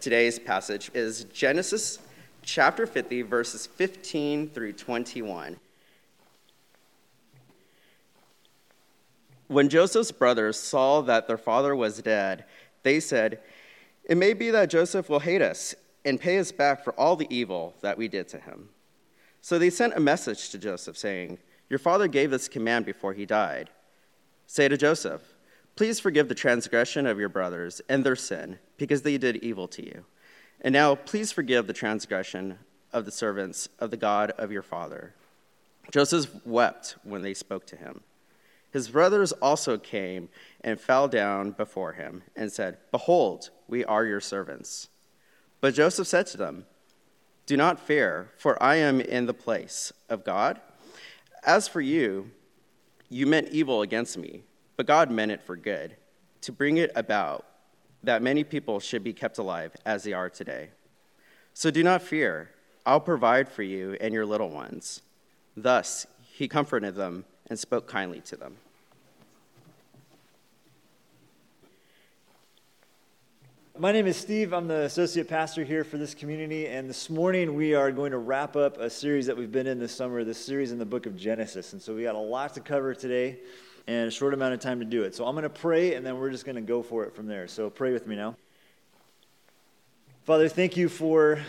Today's passage is Genesis chapter 50, verses 15 through 21. When Joseph's brothers saw that their father was dead, they said, It may be that Joseph will hate us and pay us back for all the evil that we did to him. So they sent a message to Joseph saying, Your father gave this command before he died. Say to Joseph, Please forgive the transgression of your brothers and their sin, because they did evil to you. And now, please forgive the transgression of the servants of the God of your father. Joseph wept when they spoke to him. His brothers also came and fell down before him and said, Behold, we are your servants. But Joseph said to them, Do not fear, for I am in the place of God. As for you, you meant evil against me but God meant it for good, to bring it about that many people should be kept alive as they are today. So do not fear, I'll provide for you and your little ones. Thus he comforted them and spoke kindly to them. My name is Steve. I'm the associate pastor here for this community, and this morning we are going to wrap up a series that we've been in this summer, this series in the book of Genesis. And so we got a lot to cover today and a short amount of time to do it. So I'm going to pray, and then we're just going to go for it from there. So pray with me now. Father, thank you for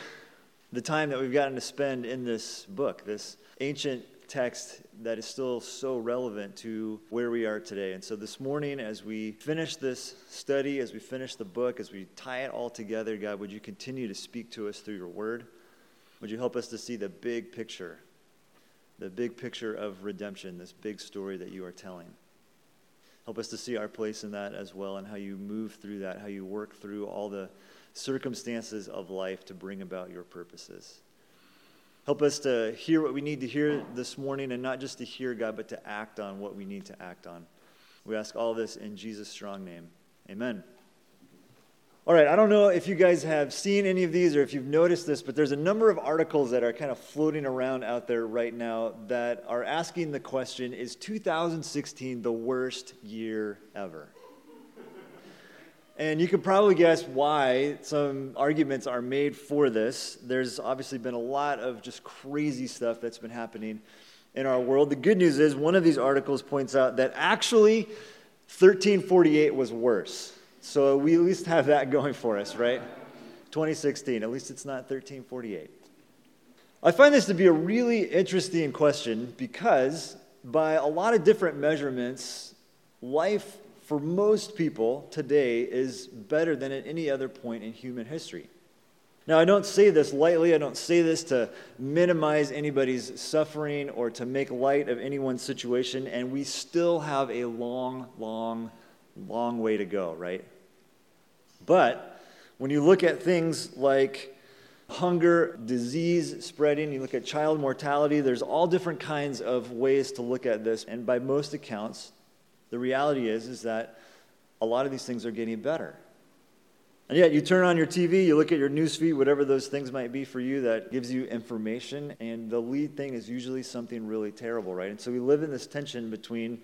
the time that we've gotten to spend in this book, this ancient text that is still so relevant to where we are today. And so this morning, as we finish this study, as we finish the book, as we tie it all together, God, would you continue to speak to us through your word? Would you help us to see the big picture, the big picture of redemption, this big story that you are telling? Help us to see our place in that as well and how you move through that, how you work through all the circumstances of life to bring about your purposes. Help us to hear what we need to hear this morning and not just to hear, God, but to act on what we need to act on. We ask all this in Jesus' strong name. Amen. All right, I don't know if you guys have seen any of these or if you've noticed this, but there's a number of articles that are kind of floating around out there right now that are asking the question Is 2016 the worst year ever? And you can probably guess why some arguments are made for this. There's obviously been a lot of just crazy stuff that's been happening in our world. The good news is, one of these articles points out that actually 1348 was worse. So we at least have that going for us, right? 2016, at least it's not 1348. I find this to be a really interesting question because, by a lot of different measurements, life for most people today is better than at any other point in human history. Now, I don't say this lightly. I don't say this to minimize anybody's suffering or to make light of anyone's situation, and we still have a long, long, long way to go, right? But when you look at things like hunger, disease spreading, you look at child mortality, there's all different kinds of ways to look at this. And by most accounts, the reality is, is that a lot of these things are getting better. And yet, you turn on your TV, you look at your newsfeed, whatever those things might be for you that gives you information, and the lead thing is usually something really terrible, right? And so we live in this tension between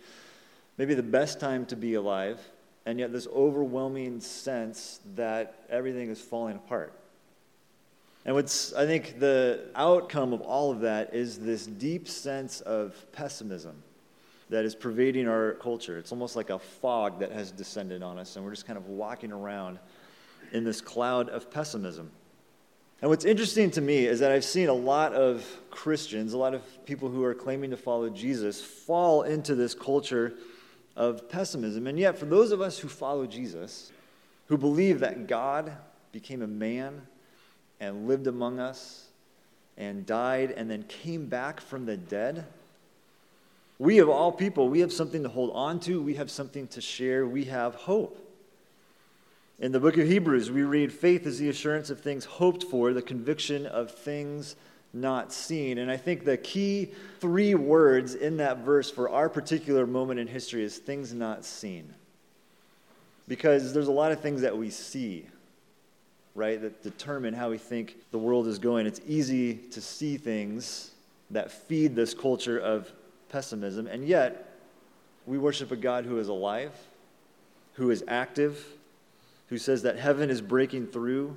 maybe the best time to be alive and yet this overwhelming sense that everything is falling apart. And what's, I think, the outcome of all of that is this deep sense of pessimism that is pervading our culture. It's almost like a fog that has descended on us, and we're just kind of walking around in this cloud of pessimism. And what's interesting to me is that I've seen a lot of Christians, a lot of people who are claiming to follow Jesus, fall into this culture of pessimism. And yet, for those of us who follow Jesus, who believe that God became a man and lived among us and died and then came back from the dead, we of all people, we have something to hold on to, we have something to share, we have hope. In the book of Hebrews, we read faith is the assurance of things hoped for, the conviction of things not seen. And I think the key three words in that verse for our particular moment in history is things not seen. Because there's a lot of things that we see, right, that determine how we think the world is going. It's easy to see things that feed this culture of pessimism, and yet we worship a God who is alive, who is active, who says that heaven is breaking through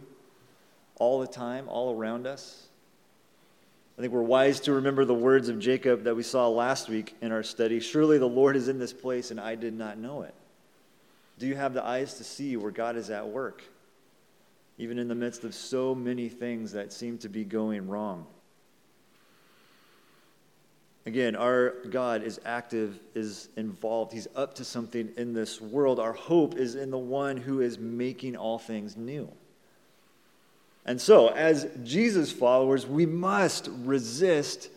all the time, all around us. I think we're wise to remember the words of Jacob that we saw last week in our study. Surely the Lord is in this place, and I did not know it. Do you have the eyes to see where God is at work, even in the midst of so many things that seem to be going wrong? Again, our God is active, is involved. He's up to something in this world. Our hope is in the one who is making all things new. And so, as Jesus followers, we must resist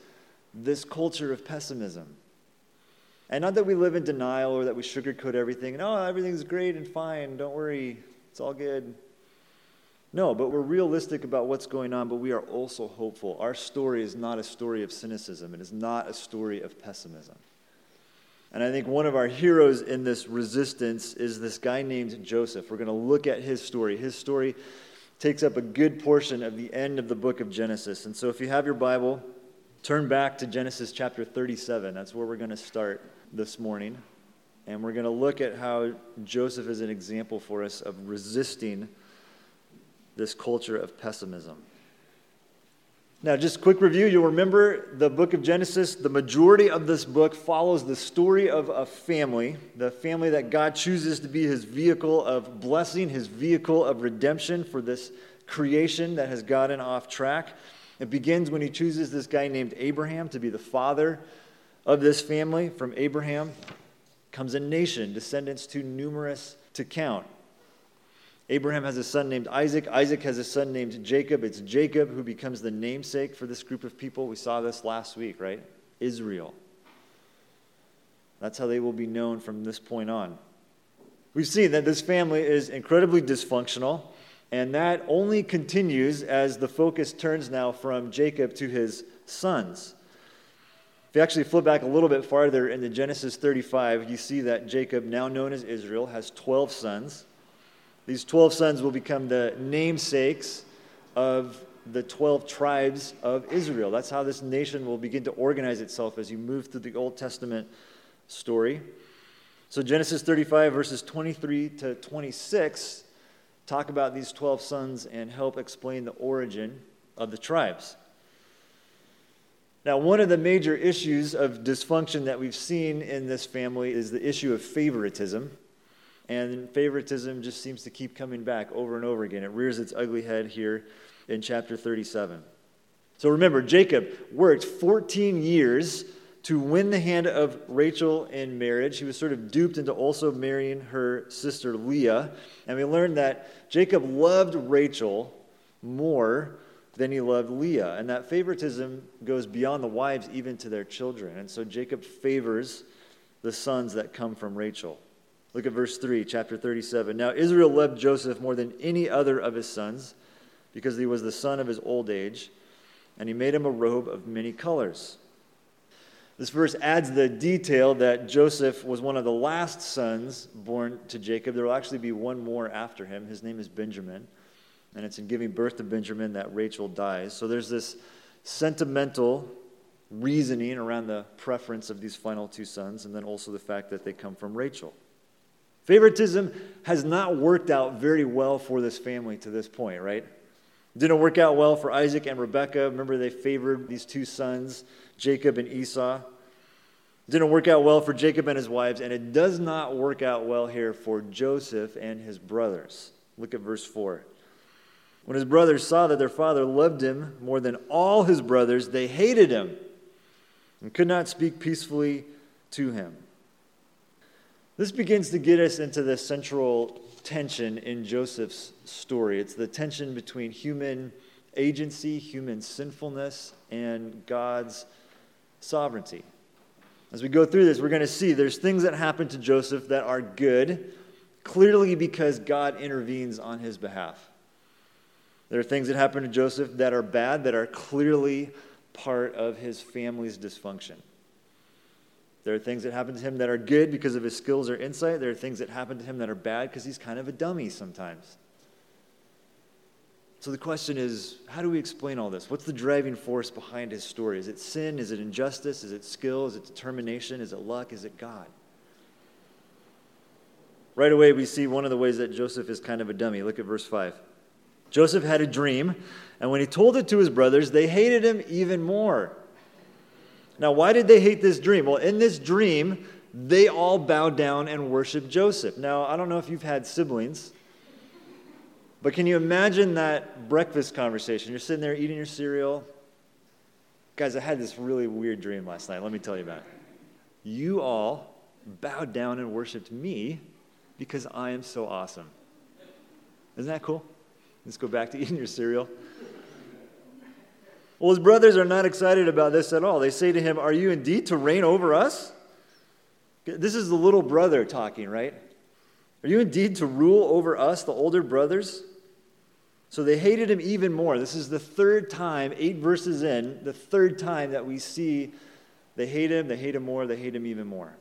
this culture of pessimism. And not that we live in denial or that we sugarcoat everything. No, oh, everything's great and fine. Don't worry. It's all good. No, but we're realistic about what's going on, but we are also hopeful. Our story is not a story of cynicism, it is not a story of pessimism. And I think one of our heroes in this resistance is this guy named Joseph. We're going to look at his story. His story takes up a good portion of the end of the book of Genesis. And so if you have your Bible, turn back to Genesis chapter 37. That's where we're going to start this morning. And we're going to look at how Joseph is an example for us of resisting this culture of pessimism. Now, just quick review. You'll remember the book of Genesis. The majority of this book follows the story of a family, the family that God chooses to be his vehicle of blessing, his vehicle of redemption for this creation that has gotten off track. It begins when he chooses this guy named Abraham to be the father of this family. From Abraham comes a nation, descendants too numerous to count. Abraham has a son named Isaac. Isaac has a son named Jacob. It's Jacob who becomes the namesake for this group of people. We saw this last week, right? Israel. That's how they will be known from this point on. We've seen that this family is incredibly dysfunctional, and that only continues as the focus turns now from Jacob to his sons. If you actually flip back a little bit farther into Genesis 35, you see that Jacob, now known as Israel, has 12 sons. These 12 sons will become the namesakes of the 12 tribes of Israel. That's how this nation will begin to organize itself as you move through the Old Testament story. So, Genesis 35, verses 23 to 26, talk about these 12 sons and help explain the origin of the tribes. Now, one of the major issues of dysfunction that we've seen in this family is the issue of favoritism. And favoritism just seems to keep coming back over and over again. It rears its ugly head here in chapter 37. So remember, Jacob worked 14 years to win the hand of Rachel in marriage. He was sort of duped into also marrying her sister Leah. And we learned that Jacob loved Rachel more than he loved Leah. And that favoritism goes beyond the wives, even to their children. And so Jacob favors the sons that come from Rachel. Look at verse 3, chapter 37. Now Israel loved Joseph more than any other of his sons because he was the son of his old age, and he made him a robe of many colors. This verse adds the detail that Joseph was one of the last sons born to Jacob. There will actually be one more after him. His name is Benjamin. And it's in giving birth to Benjamin that Rachel dies. So there's this sentimental reasoning around the preference of these final two sons, and then also the fact that they come from Rachel. Favoritism has not worked out very well for this family to this point, right? Didn't work out well for Isaac and Rebekah. Remember, they favored these two sons, Jacob and Esau. Didn't work out well for Jacob and his wives, and it does not work out well here for Joseph and his brothers. Look at verse 4. When his brothers saw that their father loved him more than all his brothers, they hated him and could not speak peacefully to him. This begins to get us into the central tension in Joseph's story. It's the tension between human agency, human sinfulness, and God's sovereignty. As we go through this, we're going to see there's things that happen to Joseph that are good, clearly because God intervenes on his behalf. There are things that happen to Joseph that are bad, that are clearly part of his family's dysfunction. There are things that happen to him that are good because of his skills or insight. There are things that happen to him that are bad because he's kind of a dummy sometimes. So the question is how do we explain all this? What's the driving force behind his story? Is it sin? Is it injustice? Is it skill? Is it determination? Is it luck? Is it God? Right away, we see one of the ways that Joseph is kind of a dummy. Look at verse 5. Joseph had a dream, and when he told it to his brothers, they hated him even more. Now, why did they hate this dream? Well, in this dream, they all bow down and worship Joseph. Now, I don't know if you've had siblings, but can you imagine that breakfast conversation? You're sitting there eating your cereal. Guys, I had this really weird dream last night. Let me tell you about it. You all bowed down and worshiped me because I am so awesome. Isn't that cool? Let's go back to eating your cereal. Well, his brothers are not excited about this at all. They say to him, Are you indeed to reign over us? This is the little brother talking, right? Are you indeed to rule over us, the older brothers? So they hated him even more. This is the third time, eight verses in, the third time that we see they hate him, they hate him more, they hate him even more.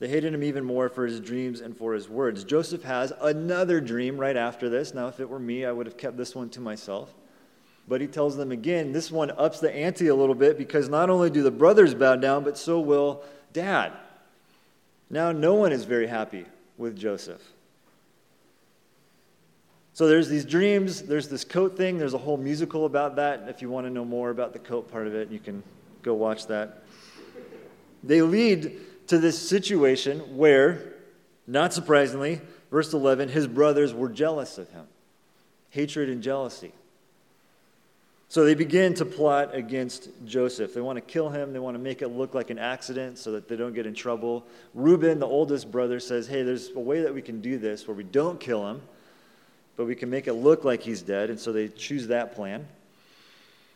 They hated him even more for his dreams and for his words. Joseph has another dream right after this. Now, if it were me, I would have kept this one to myself. But he tells them again, this one ups the ante a little bit because not only do the brothers bow down, but so will dad. Now, no one is very happy with Joseph. So there's these dreams, there's this coat thing, there's a whole musical about that. If you want to know more about the coat part of it, you can go watch that. They lead to this situation where, not surprisingly, verse 11, his brothers were jealous of him. Hatred and jealousy. So they begin to plot against Joseph. They want to kill him. They want to make it look like an accident so that they don't get in trouble. Reuben, the oldest brother, says, Hey, there's a way that we can do this where we don't kill him, but we can make it look like he's dead. And so they choose that plan.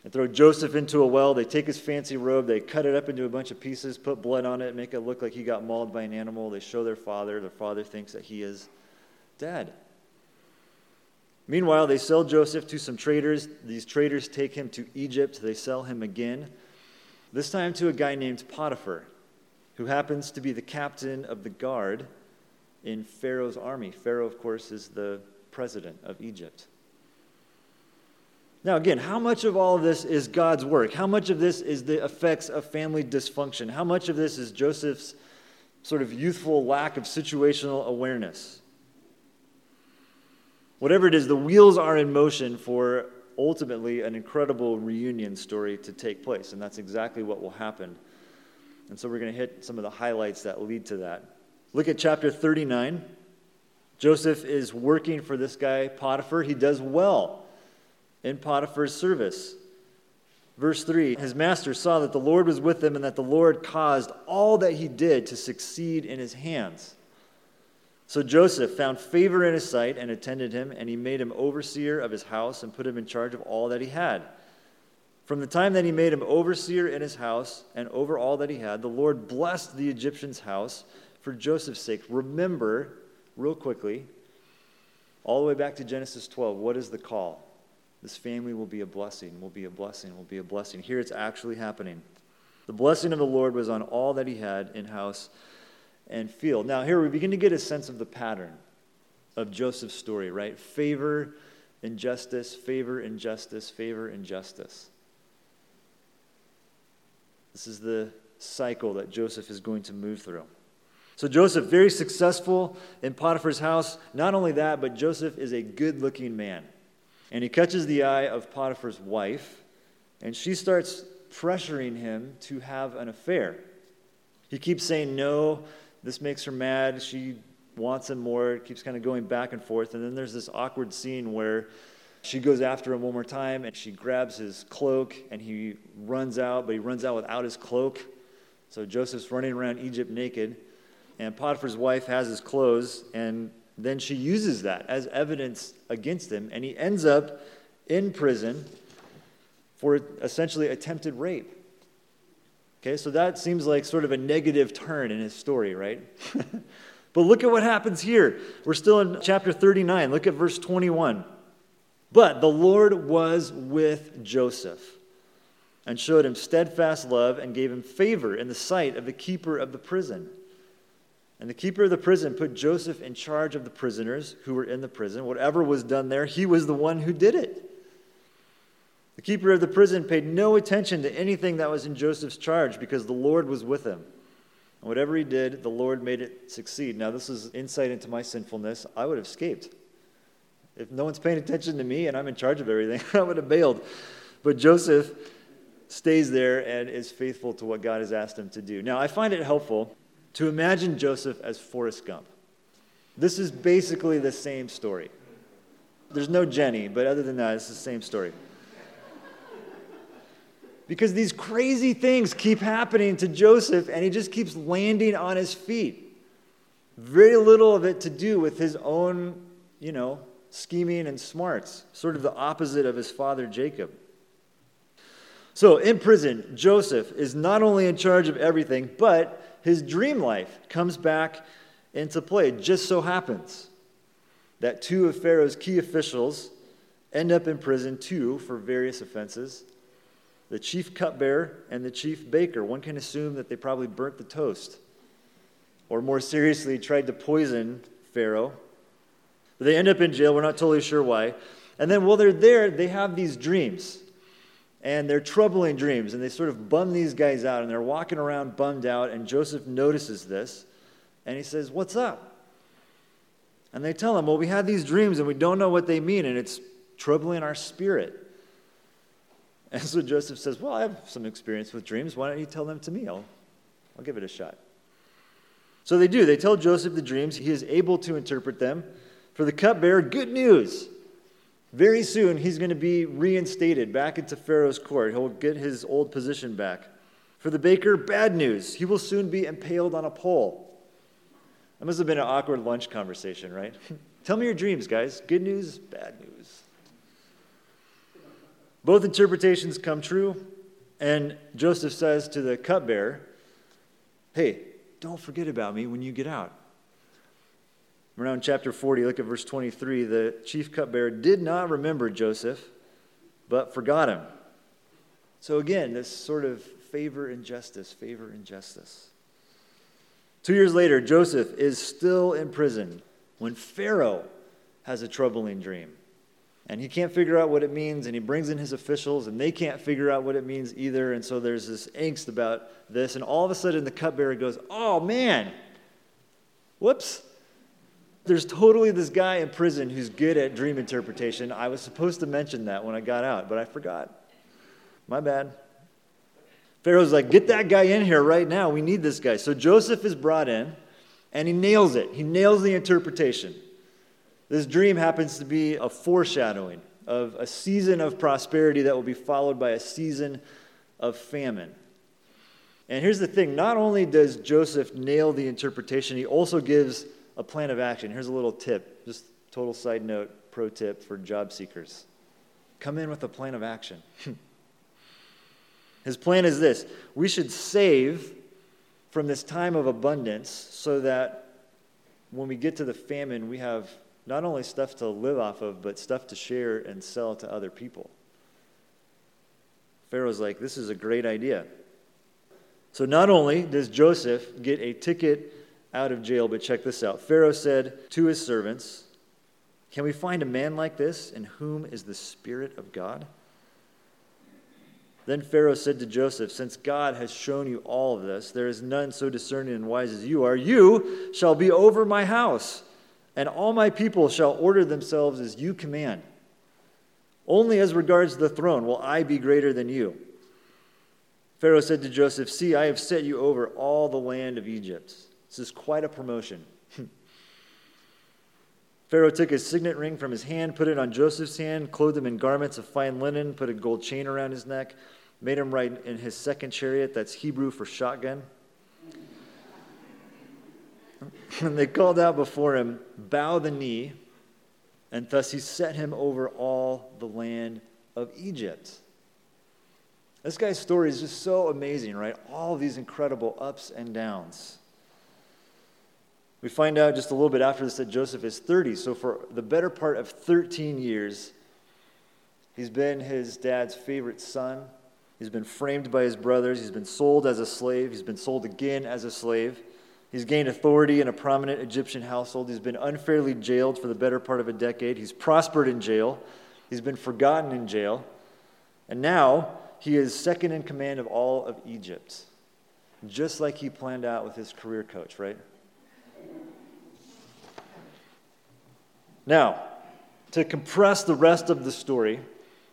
They throw Joseph into a well. They take his fancy robe, they cut it up into a bunch of pieces, put blood on it, make it look like he got mauled by an animal. They show their father. Their father thinks that he is dead. Meanwhile, they sell Joseph to some traders. These traders take him to Egypt. They sell him again, this time to a guy named Potiphar, who happens to be the captain of the guard in Pharaoh's army. Pharaoh, of course, is the president of Egypt. Now, again, how much of all of this is God's work? How much of this is the effects of family dysfunction? How much of this is Joseph's sort of youthful lack of situational awareness? Whatever it is, the wheels are in motion for ultimately an incredible reunion story to take place, and that's exactly what will happen. And so we're going to hit some of the highlights that lead to that. Look at chapter 39. Joseph is working for this guy, Potiphar. He does well in Potiphar's service. Verse 3 His master saw that the Lord was with him and that the Lord caused all that he did to succeed in his hands. So Joseph found favor in his sight and attended him, and he made him overseer of his house and put him in charge of all that he had. From the time that he made him overseer in his house and over all that he had, the Lord blessed the Egyptian's house for Joseph's sake. Remember, real quickly, all the way back to Genesis 12, what is the call? This family will be a blessing, will be a blessing, will be a blessing. Here it's actually happening. The blessing of the Lord was on all that he had in house and feel. Now, here we begin to get a sense of the pattern of Joseph's story, right? Favor, injustice, favor, injustice, favor, injustice. This is the cycle that Joseph is going to move through. So, Joseph, very successful in Potiphar's house. Not only that, but Joseph is a good looking man. And he catches the eye of Potiphar's wife, and she starts pressuring him to have an affair. He keeps saying no. This makes her mad. She wants him more. It keeps kind of going back and forth. And then there's this awkward scene where she goes after him one more time and she grabs his cloak and he runs out, but he runs out without his cloak. So Joseph's running around Egypt naked. And Potiphar's wife has his clothes and then she uses that as evidence against him, and he ends up in prison for essentially attempted rape. Okay, so that seems like sort of a negative turn in his story, right? but look at what happens here. We're still in chapter 39. Look at verse 21. But the Lord was with Joseph and showed him steadfast love and gave him favor in the sight of the keeper of the prison. And the keeper of the prison put Joseph in charge of the prisoners who were in the prison. Whatever was done there, he was the one who did it. The keeper of the prison paid no attention to anything that was in Joseph's charge because the Lord was with him. And whatever he did, the Lord made it succeed. Now, this is insight into my sinfulness. I would have escaped. If no one's paying attention to me and I'm in charge of everything, I would have bailed. But Joseph stays there and is faithful to what God has asked him to do. Now, I find it helpful to imagine Joseph as Forrest Gump. This is basically the same story. There's no Jenny, but other than that, it's the same story. Because these crazy things keep happening to Joseph, and he just keeps landing on his feet. Very little of it to do with his own, you know, scheming and smarts, sort of the opposite of his father Jacob. So, in prison, Joseph is not only in charge of everything, but his dream life comes back into play. It just so happens that two of Pharaoh's key officials end up in prison, too, for various offenses the chief cupbearer and the chief baker. One can assume that they probably burnt the toast, or more seriously, tried to poison Pharaoh. But they end up in jail. We're not totally sure why. And then while they're there, they have these dreams. And they're troubling dreams. And they sort of bum these guys out. And they're walking around bummed out. And Joseph notices this. And he says, What's up? And they tell him, Well, we had these dreams and we don't know what they mean. And it's troubling our spirit. And so Joseph says, Well, I have some experience with dreams. Why don't you tell them to me? I'll, I'll give it a shot. So they do. They tell Joseph the dreams. He is able to interpret them. For the cupbearer, good news. Very soon, he's going to be reinstated back into Pharaoh's court. He'll get his old position back. For the baker, bad news. He will soon be impaled on a pole. That must have been an awkward lunch conversation, right? Tell me your dreams, guys. Good news, bad news. Both interpretations come true, and Joseph says to the cupbearer, Hey, don't forget about me when you get out. Around chapter 40, look at verse 23. The chief cupbearer did not remember Joseph, but forgot him. So again, this sort of favor and justice, favor and justice. Two years later, Joseph is still in prison when Pharaoh has a troubling dream. And he can't figure out what it means, and he brings in his officials, and they can't figure out what it means either. And so there's this angst about this. And all of a sudden, the cupbearer goes, Oh, man, whoops. There's totally this guy in prison who's good at dream interpretation. I was supposed to mention that when I got out, but I forgot. My bad. Pharaoh's like, Get that guy in here right now. We need this guy. So Joseph is brought in, and he nails it. He nails the interpretation. This dream happens to be a foreshadowing of a season of prosperity that will be followed by a season of famine. And here's the thing not only does Joseph nail the interpretation, he also gives a plan of action. Here's a little tip, just total side note, pro tip for job seekers. Come in with a plan of action. His plan is this we should save from this time of abundance so that when we get to the famine, we have not only stuff to live off of, but stuff to share and sell to other people. Pharaoh's like, this is a great idea. So not only does Joseph get a ticket out of jail, but check this out. Pharaoh said to his servants, Can we find a man like this in whom is the Spirit of God? Then Pharaoh said to Joseph, Since God has shown you all of this, there is none so discerning and wise as you are. You shall be over my house and all my people shall order themselves as you command. Only as regards the throne will I be greater than you. Pharaoh said to Joseph, See, I have set you over all the land of Egypt. This is quite a promotion. Pharaoh took his signet ring from his hand, put it on Joseph's hand, clothed him in garments of fine linen, put a gold chain around his neck, made him ride in his second chariot, that's Hebrew for shotgun and they called out before him, Bow the knee. And thus he set him over all the land of Egypt. This guy's story is just so amazing, right? All these incredible ups and downs. We find out just a little bit after this that Joseph is 30. So, for the better part of 13 years, he's been his dad's favorite son. He's been framed by his brothers. He's been sold as a slave. He's been sold again as a slave. He's gained authority in a prominent Egyptian household. He's been unfairly jailed for the better part of a decade. He's prospered in jail. He's been forgotten in jail. And now he is second in command of all of Egypt, just like he planned out with his career coach, right? Now, To compress the rest of the story,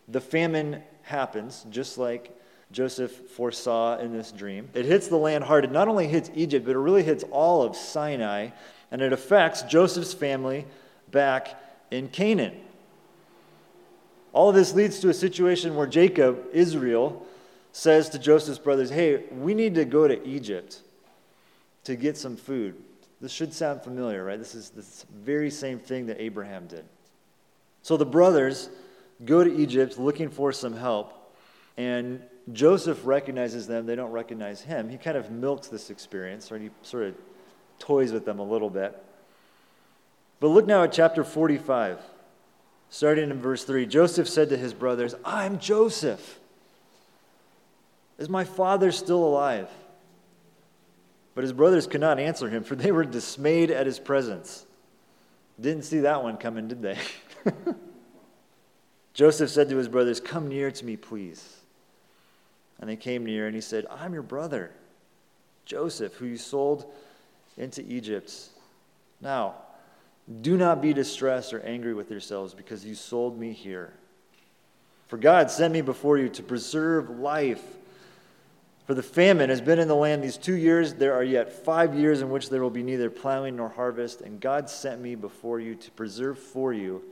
the famine happens, just like Joseph foresaw in this dream. It hits the land hard. It not only hits Egypt, but it really hits all of Sinai, and it affects Joseph's family back in Canaan. All of this leads to a situation where Jacob, Israel, says to Joseph's brothers, Hey, we need to go to Egypt to get some food. This should sound familiar, right? This is the very same thing that Abraham did. So the brothers go to Egypt looking for some help, and Joseph recognizes them. They don't recognize him. He kind of milks this experience, or he sort of toys with them a little bit. But look now at chapter 45, starting in verse 3. Joseph said to his brothers, I'm Joseph. Is my father still alive? But his brothers could not answer him, for they were dismayed at his presence. Didn't see that one coming, did they? Joseph said to his brothers, Come near to me, please. And they came near, and he said, I'm your brother, Joseph, who you sold into Egypt. Now, do not be distressed or angry with yourselves because you sold me here. For God sent me before you to preserve life. For the famine has been in the land these two years. There are yet five years in which there will be neither plowing nor harvest. And God sent me before you to preserve for you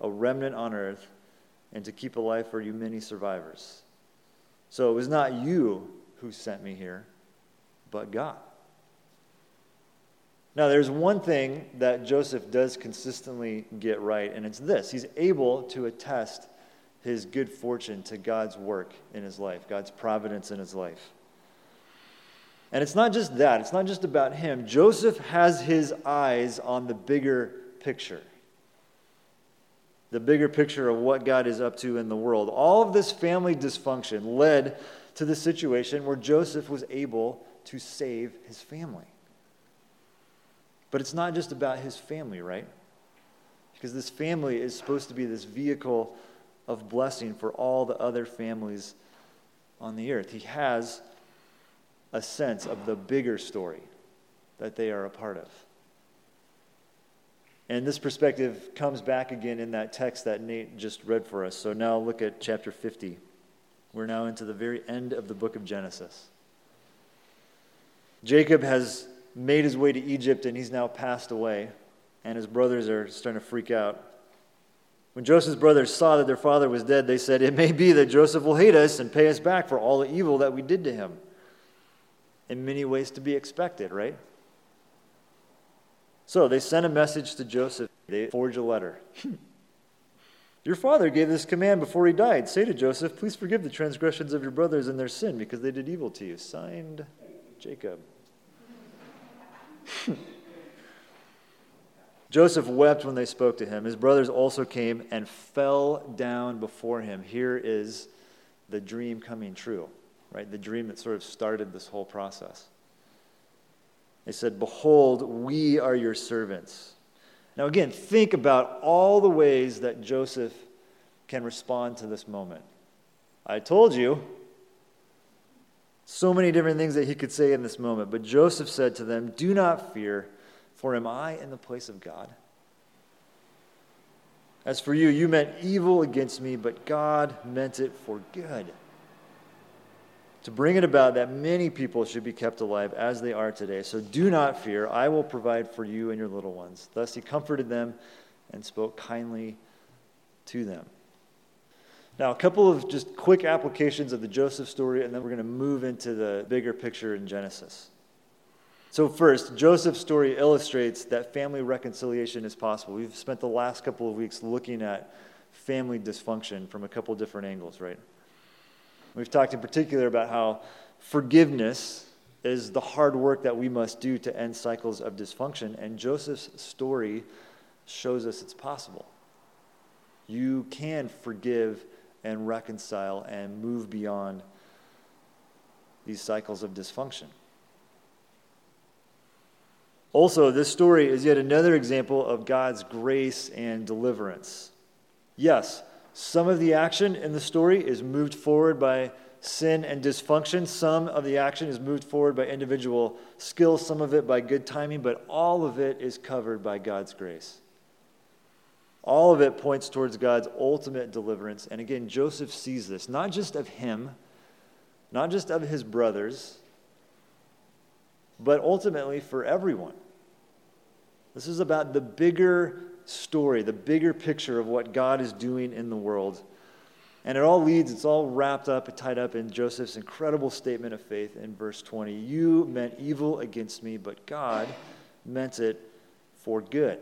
a remnant on earth and to keep alive for you many survivors. So it was not you who sent me here, but God. Now, there's one thing that Joseph does consistently get right, and it's this he's able to attest his good fortune to God's work in his life, God's providence in his life. And it's not just that, it's not just about him. Joseph has his eyes on the bigger picture the bigger picture of what God is up to in the world. All of this family dysfunction led to the situation where Joseph was able to save his family. But it's not just about his family, right? Because this family is supposed to be this vehicle of blessing for all the other families on the earth. He has a sense of the bigger story that they are a part of. And this perspective comes back again in that text that Nate just read for us. So now look at chapter 50. We're now into the very end of the book of Genesis. Jacob has made his way to Egypt and he's now passed away, and his brothers are starting to freak out. When Joseph's brothers saw that their father was dead, they said, It may be that Joseph will hate us and pay us back for all the evil that we did to him. In many ways to be expected, right? So they sent a message to Joseph. They forged a letter. Hmm. your father gave this command before he died. Say to Joseph, Please forgive the transgressions of your brothers and their sin because they did evil to you. Signed, Jacob. Hmm. Joseph wept when they spoke to him. His brothers also came and fell down before him. Here is the dream coming true, right? The dream that sort of started this whole process. They said, Behold, we are your servants. Now, again, think about all the ways that Joseph can respond to this moment. I told you. So many different things that he could say in this moment. But Joseph said to them, Do not fear, for am I in the place of God? As for you, you meant evil against me, but God meant it for good to bring it about that many people should be kept alive as they are today. So do not fear. I will provide for you and your little ones. Thus he comforted them and spoke kindly to them. Now, a couple of just quick applications of the Joseph story, and then we're going to move into the bigger picture in Genesis. So, first, Joseph's story illustrates that family reconciliation is possible. We've spent the last couple of weeks looking at family dysfunction from a couple different angles, right? We've talked in particular about how forgiveness is the hard work that we must do to end cycles of dysfunction, and Joseph's story shows us it's possible. You can forgive and reconcile and move beyond these cycles of dysfunction. Also, this story is yet another example of God's grace and deliverance. Yes, some of the action in the story is moved forward by sin and dysfunction. Some of the action is moved forward by individual skill, some of it by good timing, but all of it is covered by God's grace. All of it points towards God's ultimate deliverance. And again, Joseph sees this, not just of him, not just of his brothers, but ultimately for everyone. This is about the bigger story, the bigger picture of what God is doing in the world. And it all leads, it's all wrapped up and tied up in Joseph's incredible statement of faith in verse 20. You meant evil against me, but God meant it for good.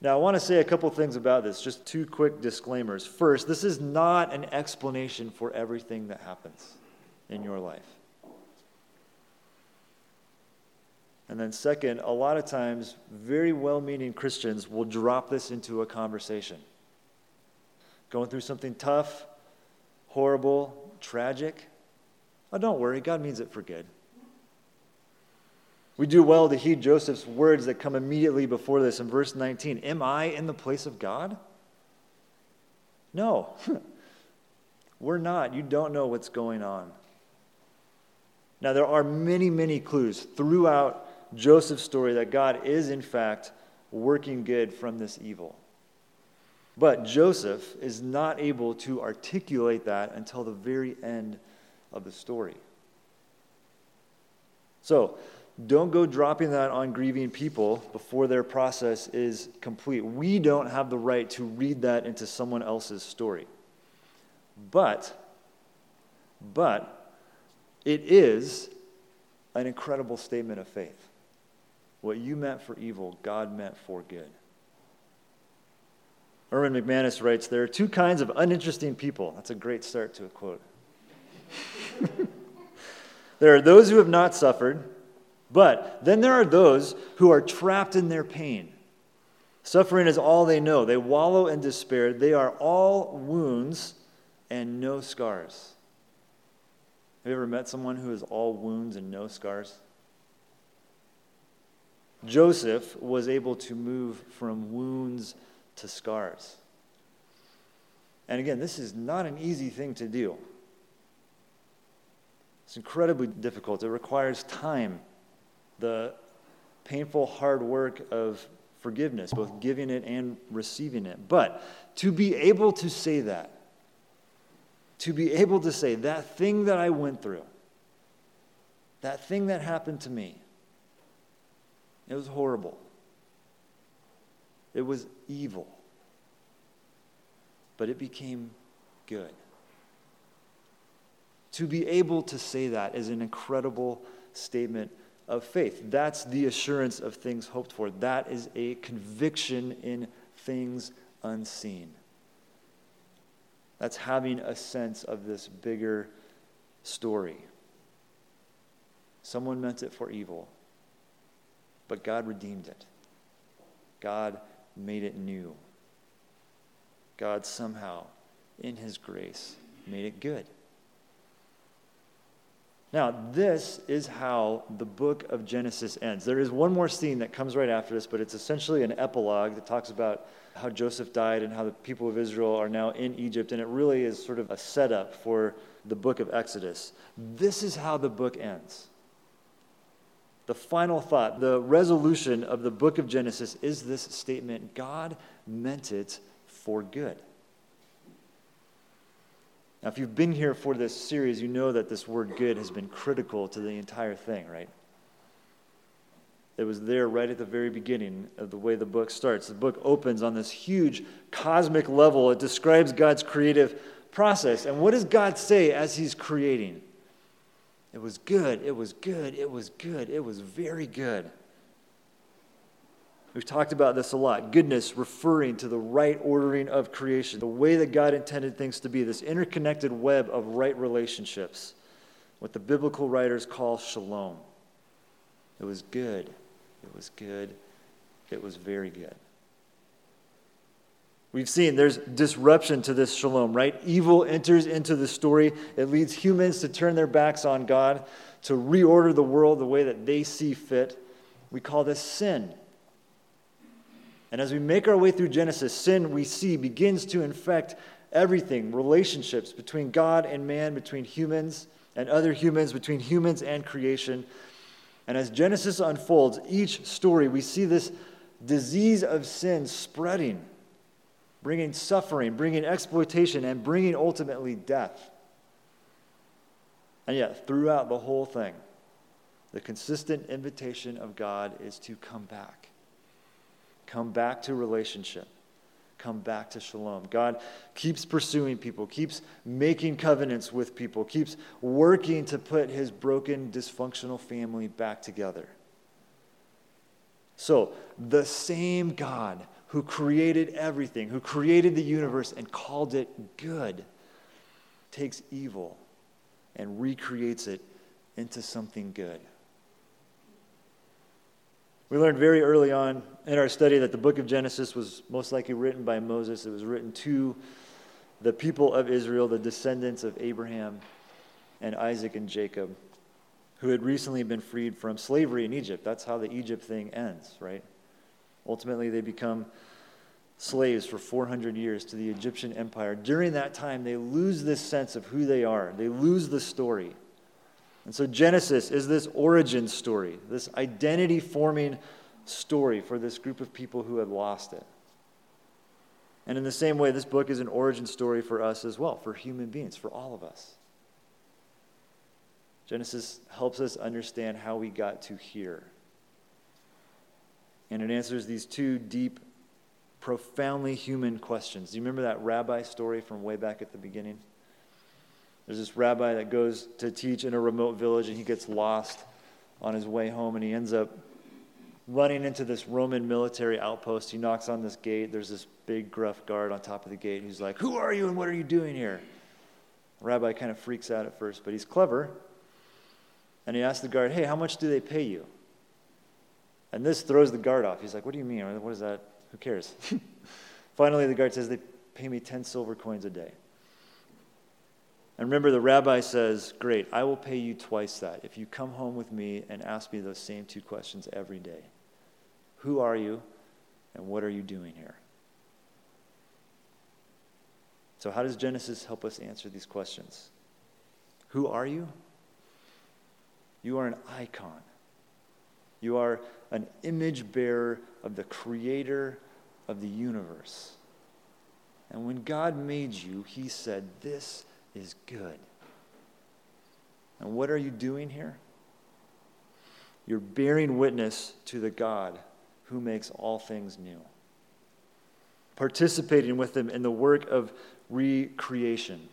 Now, I want to say a couple things about this, just two quick disclaimers. First, this is not an explanation for everything that happens in your life. And then, second, a lot of times, very well meaning Christians will drop this into a conversation. Going through something tough, horrible, tragic. Oh, don't worry, God means it for good. We do well to heed Joseph's words that come immediately before this in verse 19 Am I in the place of God? No, we're not. You don't know what's going on. Now, there are many, many clues throughout Joseph's story that God is, in fact, working good from this evil. But Joseph is not able to articulate that until the very end of the story. So, don't go dropping that on grieving people before their process is complete. We don't have the right to read that into someone else's story. But, but, it is an incredible statement of faith. What you meant for evil, God meant for good. Erwin McManus writes There are two kinds of uninteresting people. That's a great start to a quote. there are those who have not suffered, but then there are those who are trapped in their pain. Suffering is all they know. They wallow in despair. They are all wounds and no scars. Have you ever met someone who is all wounds and no scars? Joseph was able to move from wounds to scars. And again, this is not an easy thing to do. It's incredibly difficult. It requires time, the painful hard work of forgiveness, both giving it and receiving it. But to be able to say that, to be able to say, that thing that I went through, that thing that happened to me, it was horrible. It was evil. But it became good. To be able to say that is an incredible statement of faith. That's the assurance of things hoped for. That is a conviction in things unseen. That's having a sense of this bigger story. Someone meant it for evil, but God redeemed it. God made it new. God somehow, in His grace, made it good. Now, this is how the book of Genesis ends. There is one more scene that comes right after this, but it's essentially an epilogue that talks about how Joseph died and how the people of Israel are now in Egypt, and it really is sort of a setup for the book of Exodus. This is how the book ends the final thought, the resolution of the book of Genesis is this statement God meant it for good. Now, if you've been here for this series, you know that this word good has been critical to the entire thing, right? It was there right at the very beginning of the way the book starts. The book opens on this huge cosmic level. It describes God's creative process. And what does God say as He's creating? It was good, it was good, it was good, it was very good. We've talked about this a lot. Goodness referring to the right ordering of creation, the way that God intended things to be, this interconnected web of right relationships, what the biblical writers call shalom. It was good, it was good, it was very good. We've seen there's disruption to this shalom, right? Evil enters into the story. It leads humans to turn their backs on God, to reorder the world the way that they see fit. We call this sin. And as we make our way through Genesis, sin we see begins to infect everything relationships between God and man, between humans and other humans, between humans and creation. And as Genesis unfolds, each story we see this disease of sin spreading, bringing suffering, bringing exploitation, and bringing ultimately death. And yet, throughout the whole thing, the consistent invitation of God is to come back. Come back to relationship. Come back to shalom. God keeps pursuing people, keeps making covenants with people, keeps working to put his broken, dysfunctional family back together. So, the same God who created everything, who created the universe and called it good, takes evil and recreates it into something good. We learned very early on in our study that the book of Genesis was most likely written by Moses. It was written to the people of Israel, the descendants of Abraham and Isaac and Jacob, who had recently been freed from slavery in Egypt. That's how the Egypt thing ends, right? Ultimately, they become slaves for 400 years to the Egyptian empire. During that time, they lose this sense of who they are, they lose the story. And so Genesis is this origin story, this identity forming story for this group of people who had lost it. And in the same way, this book is an origin story for us as well, for human beings, for all of us. Genesis helps us understand how we got to here. And it answers these two deep, profoundly human questions. Do you remember that rabbi story from way back at the beginning? There's this rabbi that goes to teach in a remote village and he gets lost on his way home and he ends up running into this Roman military outpost. He knocks on this gate. There's this big, gruff guard on top of the gate. He's like, Who are you and what are you doing here? The rabbi kind of freaks out at first, but he's clever. And he asks the guard, Hey, how much do they pay you? And this throws the guard off. He's like, What do you mean? What is that? Who cares? Finally, the guard says, They pay me 10 silver coins a day. And remember, the rabbi says, Great, I will pay you twice that if you come home with me and ask me those same two questions every day Who are you, and what are you doing here? So, how does Genesis help us answer these questions? Who are you? You are an icon. You are an image bearer of the creator of the universe. And when God made you, he said, This is good. And what are you doing here? You're bearing witness to the God who makes all things new, participating with Him in the work of recreation.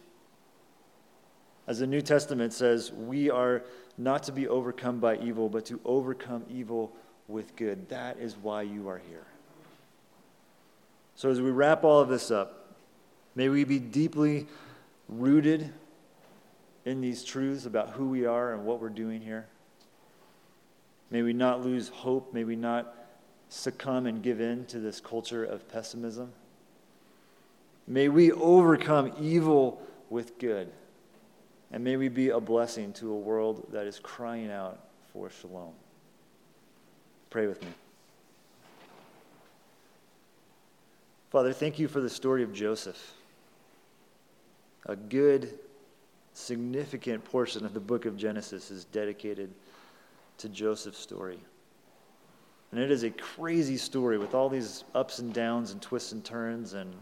As the New Testament says, we are not to be overcome by evil, but to overcome evil with good. That is why you are here. So, as we wrap all of this up, may we be deeply rooted in these truths about who we are and what we're doing here. May we not lose hope. May we not succumb and give in to this culture of pessimism. May we overcome evil with good. And may we be a blessing to a world that is crying out for shalom. Pray with me. Father, thank you for the story of Joseph a good, significant portion of the book of Genesis is dedicated to Joseph's story. And it is a crazy story with all these ups and downs and twists and turns and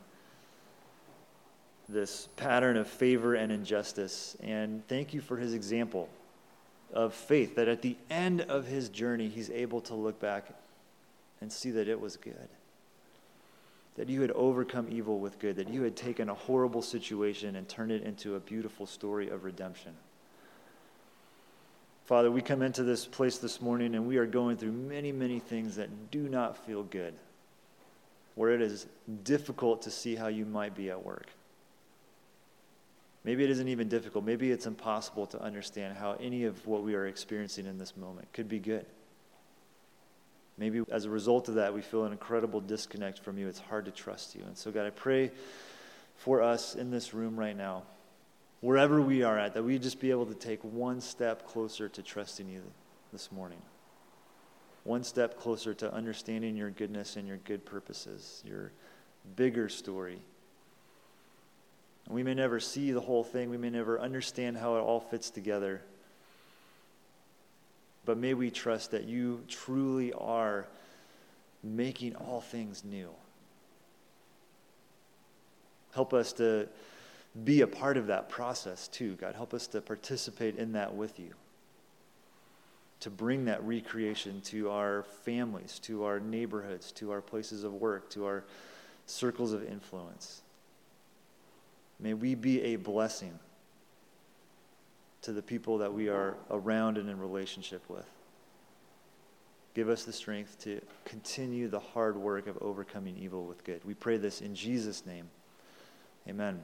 this pattern of favor and injustice. And thank you for his example of faith, that at the end of his journey, he's able to look back and see that it was good that you had overcome evil with good, that you had taken a horrible situation and turned it into a beautiful story of redemption. Father, we come into this place this morning and we are going through many, many things that do not feel good, where it is difficult to see how you might be at work. Maybe it isn't even difficult. Maybe it's impossible to understand how any of what we are experiencing in this moment could be good. Maybe as a result of that, we feel an incredible disconnect from you. It's hard to trust you. And so, God, I pray for us in this room right now, wherever we are at, that we just be able to take one step closer to trusting you this morning. One step closer to understanding your goodness and your good purposes, your bigger story. And we may never see the whole thing, we may never understand how it all fits together. But may we trust that you truly are making all things new. Help us to be a part of that process too, God. Help us to participate in that with you. To bring that recreation to our families, to our neighborhoods, to our places of work, to our circles of influence. May we be a blessing to the people that we are around and in relationship with. Give us the strength to continue the hard work of overcoming evil with good. We pray this in Jesus' name. Amen.